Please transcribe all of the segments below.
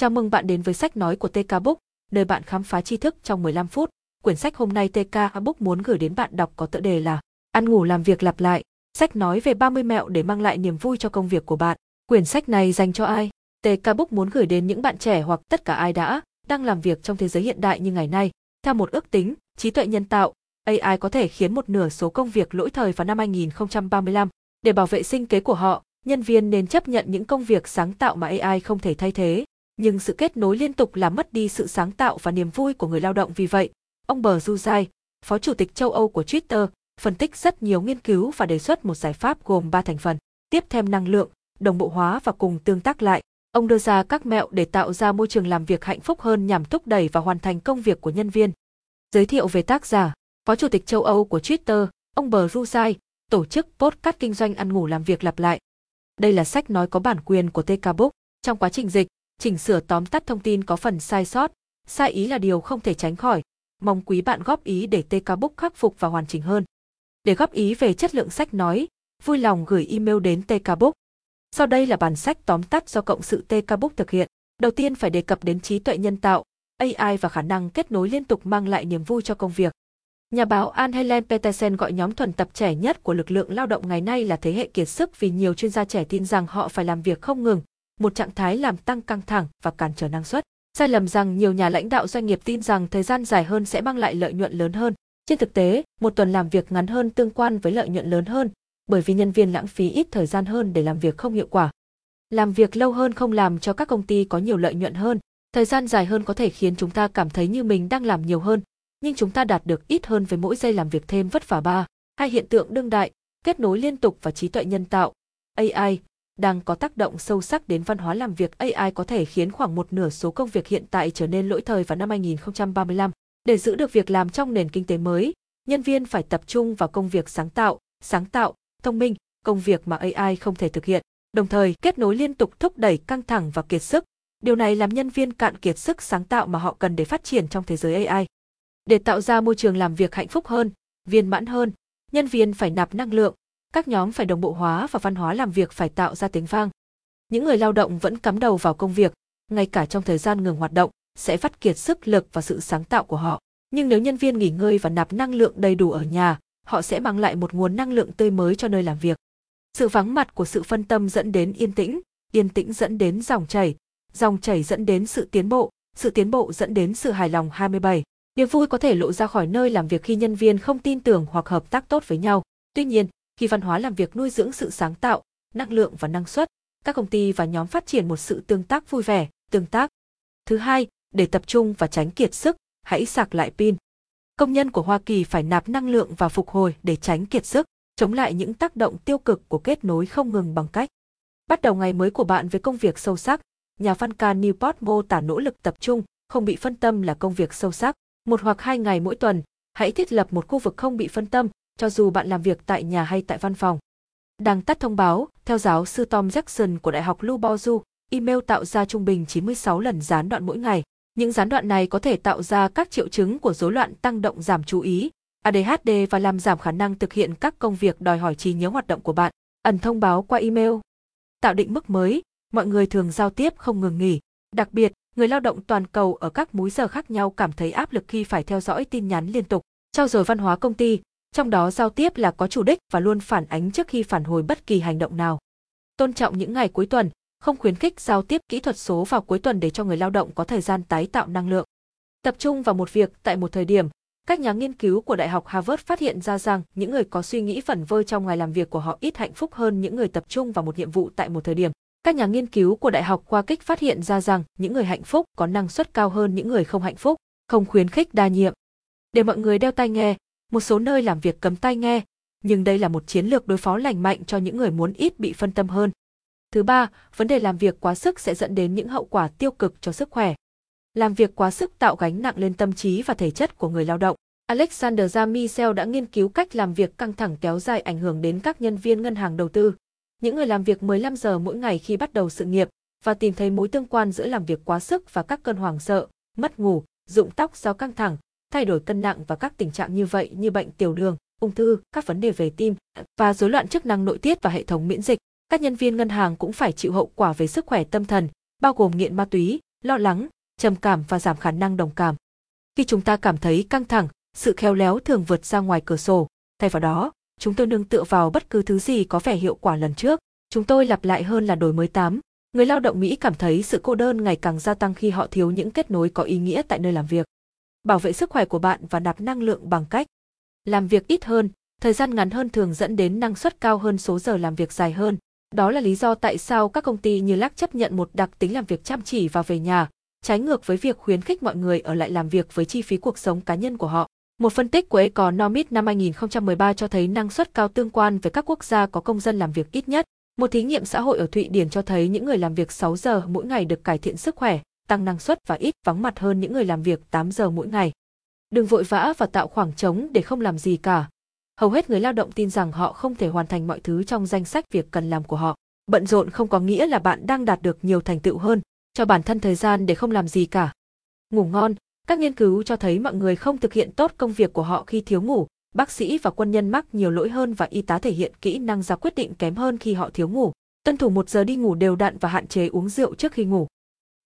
Chào mừng bạn đến với sách nói của TK Book, nơi bạn khám phá tri thức trong 15 phút. Quyển sách hôm nay TK Book muốn gửi đến bạn đọc có tựa đề là Ăn ngủ làm việc lặp lại, sách nói về 30 mẹo để mang lại niềm vui cho công việc của bạn. Quyển sách này dành cho ai? TK Book muốn gửi đến những bạn trẻ hoặc tất cả ai đã đang làm việc trong thế giới hiện đại như ngày nay. Theo một ước tính, trí tuệ nhân tạo, AI có thể khiến một nửa số công việc lỗi thời vào năm 2035. Để bảo vệ sinh kế của họ, nhân viên nên chấp nhận những công việc sáng tạo mà AI không thể thay thế, nhưng sự kết nối liên tục làm mất đi sự sáng tạo và niềm vui của người lao động vì vậy. Ông Bờ Zuzai, Phó Chủ tịch châu Âu của Twitter, phân tích rất nhiều nghiên cứu và đề xuất một giải pháp gồm 3 thành phần, tiếp thêm năng lượng, đồng bộ hóa và cùng tương tác lại. Ông đưa ra các mẹo để tạo ra môi trường làm việc hạnh phúc hơn nhằm thúc đẩy và hoàn thành công việc của nhân viên. Giới thiệu về tác giả, Phó Chủ tịch châu Âu của Twitter, ông Bờ Zuzai, tổ chức podcast kinh doanh ăn ngủ làm việc lặp lại. Đây là sách nói có bản quyền của TK Book. Trong quá trình dịch, chỉnh sửa tóm tắt thông tin có phần sai sót, sai ý là điều không thể tránh khỏi. Mong quý bạn góp ý để TK Book khắc phục và hoàn chỉnh hơn. Để góp ý về chất lượng sách nói, vui lòng gửi email đến TK Book. Sau đây là bản sách tóm tắt do cộng sự TK Book thực hiện. Đầu tiên phải đề cập đến trí tuệ nhân tạo, AI và khả năng kết nối liên tục mang lại niềm vui cho công việc. Nhà báo Anne Helen Petersen gọi nhóm thuần tập trẻ nhất của lực lượng lao động ngày nay là thế hệ kiệt sức vì nhiều chuyên gia trẻ tin rằng họ phải làm việc không ngừng, một trạng thái làm tăng căng thẳng và cản trở năng suất. Sai lầm rằng nhiều nhà lãnh đạo doanh nghiệp tin rằng thời gian dài hơn sẽ mang lại lợi nhuận lớn hơn. Trên thực tế, một tuần làm việc ngắn hơn tương quan với lợi nhuận lớn hơn, bởi vì nhân viên lãng phí ít thời gian hơn để làm việc không hiệu quả. Làm việc lâu hơn không làm cho các công ty có nhiều lợi nhuận hơn, thời gian dài hơn có thể khiến chúng ta cảm thấy như mình đang làm nhiều hơn, nhưng chúng ta đạt được ít hơn với mỗi giây làm việc thêm vất vả ba. Hai hiện tượng đương đại, kết nối liên tục và trí tuệ nhân tạo, AI, đang có tác động sâu sắc đến văn hóa làm việc AI có thể khiến khoảng một nửa số công việc hiện tại trở nên lỗi thời vào năm 2035. Để giữ được việc làm trong nền kinh tế mới, nhân viên phải tập trung vào công việc sáng tạo, sáng tạo, thông minh, công việc mà AI không thể thực hiện. Đồng thời, kết nối liên tục thúc đẩy căng thẳng và kiệt sức. Điều này làm nhân viên cạn kiệt sức sáng tạo mà họ cần để phát triển trong thế giới AI. Để tạo ra môi trường làm việc hạnh phúc hơn, viên mãn hơn, nhân viên phải nạp năng lượng, các nhóm phải đồng bộ hóa và văn hóa làm việc phải tạo ra tiếng vang. Những người lao động vẫn cắm đầu vào công việc, ngay cả trong thời gian ngừng hoạt động, sẽ phát kiệt sức lực và sự sáng tạo của họ. Nhưng nếu nhân viên nghỉ ngơi và nạp năng lượng đầy đủ ở nhà, họ sẽ mang lại một nguồn năng lượng tươi mới cho nơi làm việc. Sự vắng mặt của sự phân tâm dẫn đến yên tĩnh, yên tĩnh dẫn đến dòng chảy, dòng chảy dẫn đến sự tiến bộ, sự tiến bộ dẫn đến sự hài lòng 27. Niềm vui có thể lộ ra khỏi nơi làm việc khi nhân viên không tin tưởng hoặc hợp tác tốt với nhau. Tuy nhiên, khi văn hóa làm việc nuôi dưỡng sự sáng tạo, năng lượng và năng suất, các công ty và nhóm phát triển một sự tương tác vui vẻ, tương tác. Thứ hai, để tập trung và tránh kiệt sức, hãy sạc lại pin. Công nhân của Hoa Kỳ phải nạp năng lượng và phục hồi để tránh kiệt sức, chống lại những tác động tiêu cực của kết nối không ngừng bằng cách bắt đầu ngày mới của bạn với công việc sâu sắc. Nhà văn ca Newport mô tả nỗ lực tập trung, không bị phân tâm là công việc sâu sắc một hoặc hai ngày mỗi tuần, hãy thiết lập một khu vực không bị phân tâm, cho dù bạn làm việc tại nhà hay tại văn phòng. Đăng tắt thông báo, theo giáo sư Tom Jackson của Đại học Lubozu, email tạo ra trung bình 96 lần gián đoạn mỗi ngày. Những gián đoạn này có thể tạo ra các triệu chứng của rối loạn tăng động giảm chú ý, ADHD và làm giảm khả năng thực hiện các công việc đòi hỏi trí nhớ hoạt động của bạn. Ẩn thông báo qua email. Tạo định mức mới, mọi người thường giao tiếp không ngừng nghỉ. Đặc biệt, người lao động toàn cầu ở các múi giờ khác nhau cảm thấy áp lực khi phải theo dõi tin nhắn liên tục. Trao dồi văn hóa công ty, trong đó giao tiếp là có chủ đích và luôn phản ánh trước khi phản hồi bất kỳ hành động nào. Tôn trọng những ngày cuối tuần, không khuyến khích giao tiếp kỹ thuật số vào cuối tuần để cho người lao động có thời gian tái tạo năng lượng. Tập trung vào một việc tại một thời điểm, các nhà nghiên cứu của Đại học Harvard phát hiện ra rằng những người có suy nghĩ vẩn vơ trong ngày làm việc của họ ít hạnh phúc hơn những người tập trung vào một nhiệm vụ tại một thời điểm. Các nhà nghiên cứu của Đại học Qua Kích phát hiện ra rằng những người hạnh phúc có năng suất cao hơn những người không hạnh phúc, không khuyến khích đa nhiệm. Để mọi người đeo tai nghe, một số nơi làm việc cấm tai nghe, nhưng đây là một chiến lược đối phó lành mạnh cho những người muốn ít bị phân tâm hơn. Thứ ba, vấn đề làm việc quá sức sẽ dẫn đến những hậu quả tiêu cực cho sức khỏe. Làm việc quá sức tạo gánh nặng lên tâm trí và thể chất của người lao động. Alexander Jamisel đã nghiên cứu cách làm việc căng thẳng kéo dài ảnh hưởng đến các nhân viên ngân hàng đầu tư. Những người làm việc 15 giờ mỗi ngày khi bắt đầu sự nghiệp và tìm thấy mối tương quan giữa làm việc quá sức và các cơn hoảng sợ, mất ngủ, rụng tóc do căng thẳng, thay đổi cân nặng và các tình trạng như vậy như bệnh tiểu đường, ung thư, các vấn đề về tim và rối loạn chức năng nội tiết và hệ thống miễn dịch. Các nhân viên ngân hàng cũng phải chịu hậu quả về sức khỏe tâm thần, bao gồm nghiện ma túy, lo lắng, trầm cảm và giảm khả năng đồng cảm. Khi chúng ta cảm thấy căng thẳng, sự khéo léo thường vượt ra ngoài cửa sổ, thay vào đó, chúng tôi nương tựa vào bất cứ thứ gì có vẻ hiệu quả lần trước. Chúng tôi lặp lại hơn là đổi mới tám. Người lao động Mỹ cảm thấy sự cô đơn ngày càng gia tăng khi họ thiếu những kết nối có ý nghĩa tại nơi làm việc. Bảo vệ sức khỏe của bạn và nạp năng lượng bằng cách làm việc ít hơn, thời gian ngắn hơn thường dẫn đến năng suất cao hơn số giờ làm việc dài hơn. Đó là lý do tại sao các công ty như Lắc chấp nhận một đặc tính làm việc chăm chỉ và về nhà, trái ngược với việc khuyến khích mọi người ở lại làm việc với chi phí cuộc sống cá nhân của họ. Một phân tích của Economist năm 2013 cho thấy năng suất cao tương quan với các quốc gia có công dân làm việc ít nhất. Một thí nghiệm xã hội ở Thụy Điển cho thấy những người làm việc 6 giờ mỗi ngày được cải thiện sức khỏe, tăng năng suất và ít vắng mặt hơn những người làm việc 8 giờ mỗi ngày. Đừng vội vã và tạo khoảng trống để không làm gì cả. Hầu hết người lao động tin rằng họ không thể hoàn thành mọi thứ trong danh sách việc cần làm của họ. Bận rộn không có nghĩa là bạn đang đạt được nhiều thành tựu hơn, cho bản thân thời gian để không làm gì cả. Ngủ ngon, các nghiên cứu cho thấy mọi người không thực hiện tốt công việc của họ khi thiếu ngủ, bác sĩ và quân nhân mắc nhiều lỗi hơn và y tá thể hiện kỹ năng ra quyết định kém hơn khi họ thiếu ngủ. Tuân thủ một giờ đi ngủ đều đặn và hạn chế uống rượu trước khi ngủ.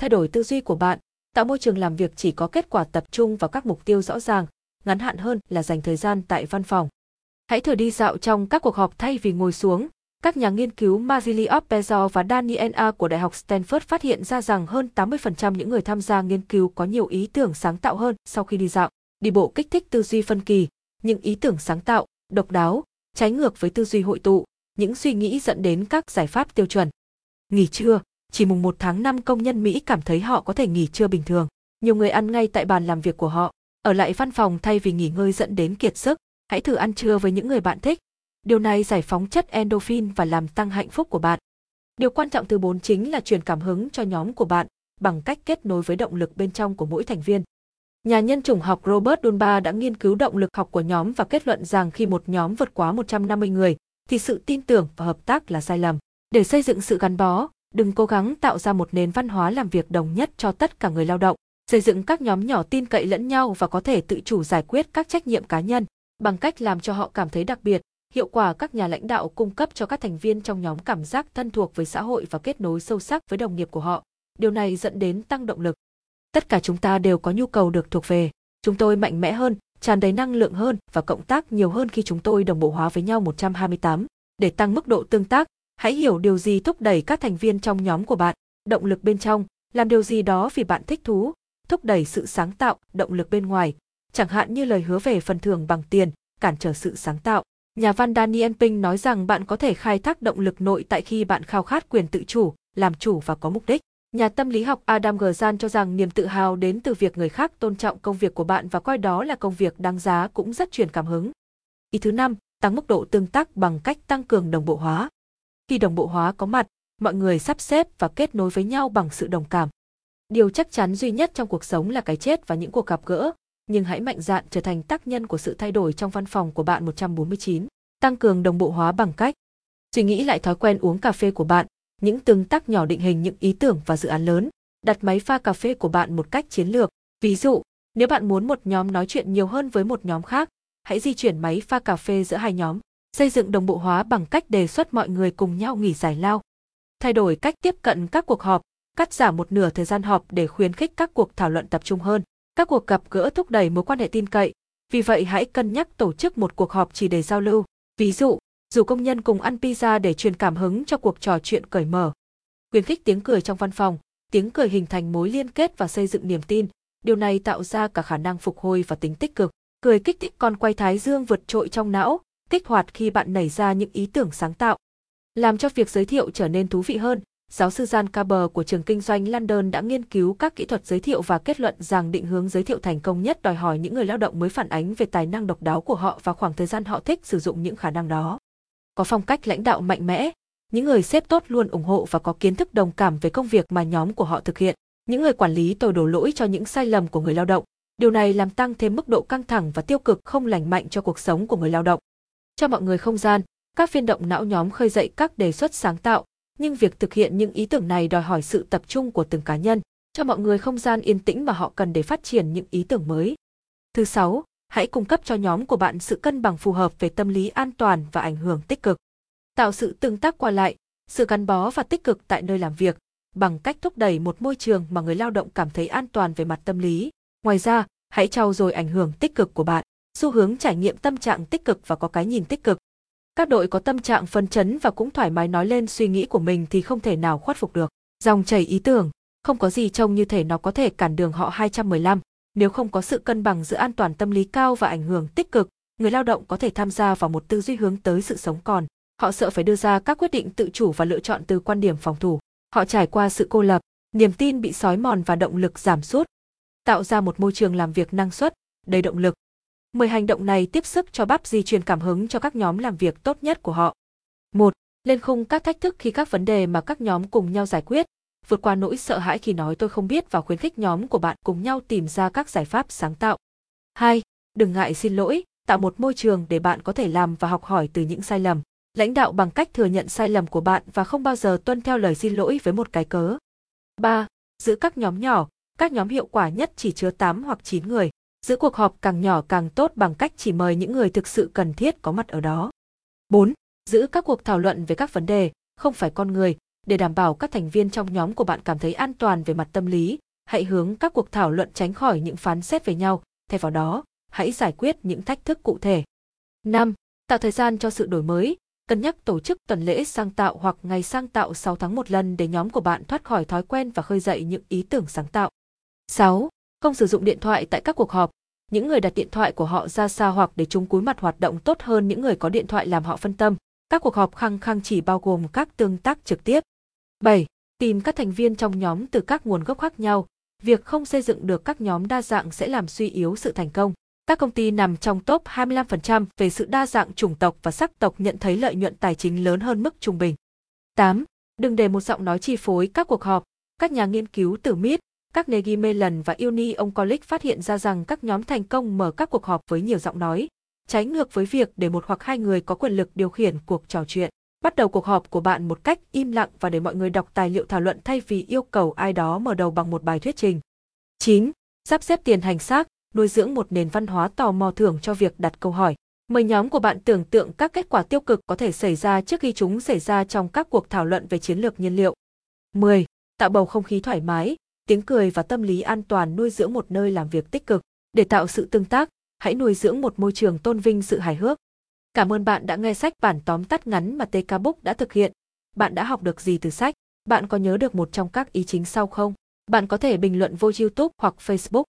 Thay đổi tư duy của bạn, tạo môi trường làm việc chỉ có kết quả tập trung vào các mục tiêu rõ ràng, ngắn hạn hơn là dành thời gian tại văn phòng. Hãy thử đi dạo trong các cuộc họp thay vì ngồi xuống, các nhà nghiên cứu Mazili Oppezo và Daniel A của Đại học Stanford phát hiện ra rằng hơn 80% những người tham gia nghiên cứu có nhiều ý tưởng sáng tạo hơn sau khi đi dạo. Đi bộ kích thích tư duy phân kỳ, những ý tưởng sáng tạo, độc đáo, trái ngược với tư duy hội tụ, những suy nghĩ dẫn đến các giải pháp tiêu chuẩn. Nghỉ trưa, chỉ mùng 1 tháng 5 công nhân Mỹ cảm thấy họ có thể nghỉ trưa bình thường. Nhiều người ăn ngay tại bàn làm việc của họ, ở lại văn phòng thay vì nghỉ ngơi dẫn đến kiệt sức. Hãy thử ăn trưa với những người bạn thích, Điều này giải phóng chất endorphin và làm tăng hạnh phúc của bạn. Điều quan trọng thứ bốn chính là truyền cảm hứng cho nhóm của bạn bằng cách kết nối với động lực bên trong của mỗi thành viên. Nhà nhân chủng học Robert Dunbar đã nghiên cứu động lực học của nhóm và kết luận rằng khi một nhóm vượt quá 150 người, thì sự tin tưởng và hợp tác là sai lầm. Để xây dựng sự gắn bó, đừng cố gắng tạo ra một nền văn hóa làm việc đồng nhất cho tất cả người lao động. Xây dựng các nhóm nhỏ tin cậy lẫn nhau và có thể tự chủ giải quyết các trách nhiệm cá nhân bằng cách làm cho họ cảm thấy đặc biệt, hiệu quả các nhà lãnh đạo cung cấp cho các thành viên trong nhóm cảm giác thân thuộc với xã hội và kết nối sâu sắc với đồng nghiệp của họ. Điều này dẫn đến tăng động lực. Tất cả chúng ta đều có nhu cầu được thuộc về. Chúng tôi mạnh mẽ hơn, tràn đầy năng lượng hơn và cộng tác nhiều hơn khi chúng tôi đồng bộ hóa với nhau 128. Để tăng mức độ tương tác, hãy hiểu điều gì thúc đẩy các thành viên trong nhóm của bạn. Động lực bên trong, làm điều gì đó vì bạn thích thú, thúc đẩy sự sáng tạo, động lực bên ngoài, chẳng hạn như lời hứa về phần thưởng bằng tiền, cản trở sự sáng tạo. Nhà văn Daniel Pink nói rằng bạn có thể khai thác động lực nội tại khi bạn khao khát quyền tự chủ, làm chủ và có mục đích. Nhà tâm lý học Adam Grant cho rằng niềm tự hào đến từ việc người khác tôn trọng công việc của bạn và coi đó là công việc đáng giá cũng rất truyền cảm hứng. Ý thứ năm, tăng mức độ tương tác bằng cách tăng cường đồng bộ hóa. Khi đồng bộ hóa có mặt, mọi người sắp xếp và kết nối với nhau bằng sự đồng cảm. Điều chắc chắn duy nhất trong cuộc sống là cái chết và những cuộc gặp gỡ, nhưng hãy mạnh dạn trở thành tác nhân của sự thay đổi trong văn phòng của bạn 149. Tăng cường đồng bộ hóa bằng cách suy nghĩ lại thói quen uống cà phê của bạn, những tương tác nhỏ định hình những ý tưởng và dự án lớn, đặt máy pha cà phê của bạn một cách chiến lược. Ví dụ, nếu bạn muốn một nhóm nói chuyện nhiều hơn với một nhóm khác, hãy di chuyển máy pha cà phê giữa hai nhóm, xây dựng đồng bộ hóa bằng cách đề xuất mọi người cùng nhau nghỉ giải lao. Thay đổi cách tiếp cận các cuộc họp, cắt giảm một nửa thời gian họp để khuyến khích các cuộc thảo luận tập trung hơn. Các cuộc gặp gỡ thúc đẩy mối quan hệ tin cậy, vì vậy hãy cân nhắc tổ chức một cuộc họp chỉ để giao lưu. Ví dụ, dù công nhân cùng ăn pizza để truyền cảm hứng cho cuộc trò chuyện cởi mở. Khuyến khích tiếng cười trong văn phòng, tiếng cười hình thành mối liên kết và xây dựng niềm tin, điều này tạo ra cả khả năng phục hồi và tính tích cực. Cười kích thích con quay thái dương vượt trội trong não, kích hoạt khi bạn nảy ra những ý tưởng sáng tạo. Làm cho việc giới thiệu trở nên thú vị hơn, giáo sư Jan Kaber của trường kinh doanh London đã nghiên cứu các kỹ thuật giới thiệu và kết luận rằng định hướng giới thiệu thành công nhất đòi hỏi những người lao động mới phản ánh về tài năng độc đáo của họ và khoảng thời gian họ thích sử dụng những khả năng đó. Có phong cách lãnh đạo mạnh mẽ, những người xếp tốt luôn ủng hộ và có kiến thức đồng cảm về công việc mà nhóm của họ thực hiện. Những người quản lý tôi đổ lỗi cho những sai lầm của người lao động. Điều này làm tăng thêm mức độ căng thẳng và tiêu cực không lành mạnh cho cuộc sống của người lao động. Cho mọi người không gian, các phiên động não nhóm khơi dậy các đề xuất sáng tạo, nhưng việc thực hiện những ý tưởng này đòi hỏi sự tập trung của từng cá nhân, cho mọi người không gian yên tĩnh mà họ cần để phát triển những ý tưởng mới. Thứ sáu, hãy cung cấp cho nhóm của bạn sự cân bằng phù hợp về tâm lý an toàn và ảnh hưởng tích cực. Tạo sự tương tác qua lại, sự gắn bó và tích cực tại nơi làm việc, bằng cách thúc đẩy một môi trường mà người lao động cảm thấy an toàn về mặt tâm lý. Ngoài ra, hãy trau dồi ảnh hưởng tích cực của bạn, xu hướng trải nghiệm tâm trạng tích cực và có cái nhìn tích cực. Các đội có tâm trạng phấn chấn và cũng thoải mái nói lên suy nghĩ của mình thì không thể nào khuất phục được. Dòng chảy ý tưởng, không có gì trông như thể nó có thể cản đường họ 215. Nếu không có sự cân bằng giữa an toàn tâm lý cao và ảnh hưởng tích cực, người lao động có thể tham gia vào một tư duy hướng tới sự sống còn. Họ sợ phải đưa ra các quyết định tự chủ và lựa chọn từ quan điểm phòng thủ. Họ trải qua sự cô lập, niềm tin bị sói mòn và động lực giảm sút. Tạo ra một môi trường làm việc năng suất, đầy động lực. 10 hành động này tiếp sức cho bắp di truyền cảm hứng cho các nhóm làm việc tốt nhất của họ. 1. Lên khung các thách thức khi các vấn đề mà các nhóm cùng nhau giải quyết, vượt qua nỗi sợ hãi khi nói tôi không biết và khuyến khích nhóm của bạn cùng nhau tìm ra các giải pháp sáng tạo. 2. Đừng ngại xin lỗi, tạo một môi trường để bạn có thể làm và học hỏi từ những sai lầm. Lãnh đạo bằng cách thừa nhận sai lầm của bạn và không bao giờ tuân theo lời xin lỗi với một cái cớ. 3. Giữ các nhóm nhỏ, các nhóm hiệu quả nhất chỉ chứa 8 hoặc 9 người. Giữ cuộc họp càng nhỏ càng tốt bằng cách chỉ mời những người thực sự cần thiết có mặt ở đó. 4. Giữ các cuộc thảo luận về các vấn đề, không phải con người, để đảm bảo các thành viên trong nhóm của bạn cảm thấy an toàn về mặt tâm lý, hãy hướng các cuộc thảo luận tránh khỏi những phán xét về nhau, thay vào đó, hãy giải quyết những thách thức cụ thể. 5. Tạo thời gian cho sự đổi mới, cân nhắc tổ chức tuần lễ sáng tạo hoặc ngày sáng tạo 6 tháng một lần để nhóm của bạn thoát khỏi thói quen và khơi dậy những ý tưởng sáng tạo. 6. Không sử dụng điện thoại tại các cuộc họp. Những người đặt điện thoại của họ ra xa hoặc để chúng cúi mặt hoạt động tốt hơn những người có điện thoại làm họ phân tâm. Các cuộc họp khăng khăng chỉ bao gồm các tương tác trực tiếp. 7. Tìm các thành viên trong nhóm từ các nguồn gốc khác nhau. Việc không xây dựng được các nhóm đa dạng sẽ làm suy yếu sự thành công. Các công ty nằm trong top 25% về sự đa dạng chủng tộc và sắc tộc nhận thấy lợi nhuận tài chính lớn hơn mức trung bình. 8. Đừng để một giọng nói chi phối các cuộc họp. Các nhà nghiên cứu từ MIT, các Negi Mellon và Uni Oncolic phát hiện ra rằng các nhóm thành công mở các cuộc họp với nhiều giọng nói, trái ngược với việc để một hoặc hai người có quyền lực điều khiển cuộc trò chuyện. Bắt đầu cuộc họp của bạn một cách im lặng và để mọi người đọc tài liệu thảo luận thay vì yêu cầu ai đó mở đầu bằng một bài thuyết trình. 9. Sắp xếp tiền hành xác, nuôi dưỡng một nền văn hóa tò mò thưởng cho việc đặt câu hỏi. Mời nhóm của bạn tưởng tượng các kết quả tiêu cực có thể xảy ra trước khi chúng xảy ra trong các cuộc thảo luận về chiến lược nhiên liệu. 10. Tạo bầu không khí thoải mái, tiếng cười và tâm lý an toàn nuôi dưỡng một nơi làm việc tích cực. Để tạo sự tương tác, hãy nuôi dưỡng một môi trường tôn vinh sự hài hước. Cảm ơn bạn đã nghe sách bản tóm tắt ngắn mà TK Book đã thực hiện. Bạn đã học được gì từ sách? Bạn có nhớ được một trong các ý chính sau không? Bạn có thể bình luận vô YouTube hoặc Facebook.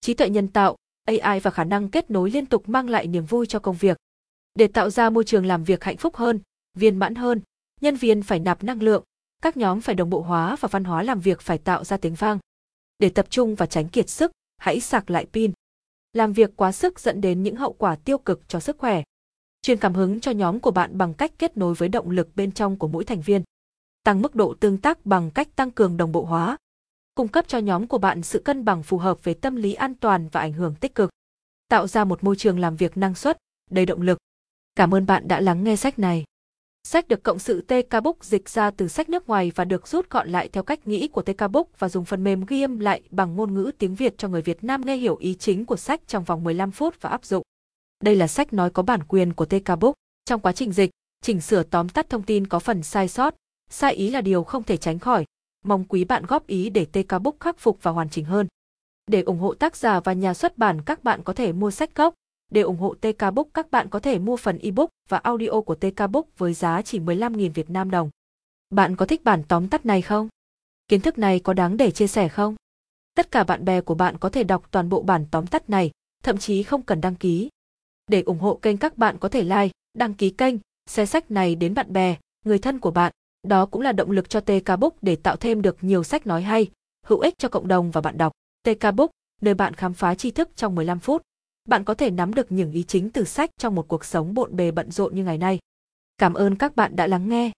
Trí tuệ nhân tạo, AI và khả năng kết nối liên tục mang lại niềm vui cho công việc. Để tạo ra môi trường làm việc hạnh phúc hơn, viên mãn hơn, nhân viên phải nạp năng lượng, các nhóm phải đồng bộ hóa và văn hóa làm việc phải tạo ra tiếng vang. Để tập trung và tránh kiệt sức, hãy sạc lại pin. Làm việc quá sức dẫn đến những hậu quả tiêu cực cho sức khỏe. Truyền cảm hứng cho nhóm của bạn bằng cách kết nối với động lực bên trong của mỗi thành viên. Tăng mức độ tương tác bằng cách tăng cường đồng bộ hóa. Cung cấp cho nhóm của bạn sự cân bằng phù hợp về tâm lý an toàn và ảnh hưởng tích cực. Tạo ra một môi trường làm việc năng suất, đầy động lực. Cảm ơn bạn đã lắng nghe sách này. Sách được cộng sự TK Book dịch ra từ sách nước ngoài và được rút gọn lại theo cách nghĩ của TK Book và dùng phần mềm ghi âm lại bằng ngôn ngữ tiếng Việt cho người Việt Nam nghe hiểu ý chính của sách trong vòng 15 phút và áp dụng. Đây là sách nói có bản quyền của TK Book. Trong quá trình dịch, chỉnh sửa tóm tắt thông tin có phần sai sót, sai ý là điều không thể tránh khỏi. Mong quý bạn góp ý để TK Book khắc phục và hoàn chỉnh hơn. Để ủng hộ tác giả và nhà xuất bản các bạn có thể mua sách gốc. Để ủng hộ TK Book các bạn có thể mua phần ebook và audio của TK Book với giá chỉ 15.000 Việt Nam đồng. Bạn có thích bản tóm tắt này không? Kiến thức này có đáng để chia sẻ không? Tất cả bạn bè của bạn có thể đọc toàn bộ bản tóm tắt này, thậm chí không cần đăng ký. Để ủng hộ kênh các bạn có thể like, đăng ký kênh, share sách này đến bạn bè, người thân của bạn. Đó cũng là động lực cho TK Book để tạo thêm được nhiều sách nói hay, hữu ích cho cộng đồng và bạn đọc. TK Book, nơi bạn khám phá tri thức trong 15 phút. Bạn có thể nắm được những ý chính từ sách trong một cuộc sống bộn bề bận rộn như ngày nay. Cảm ơn các bạn đã lắng nghe.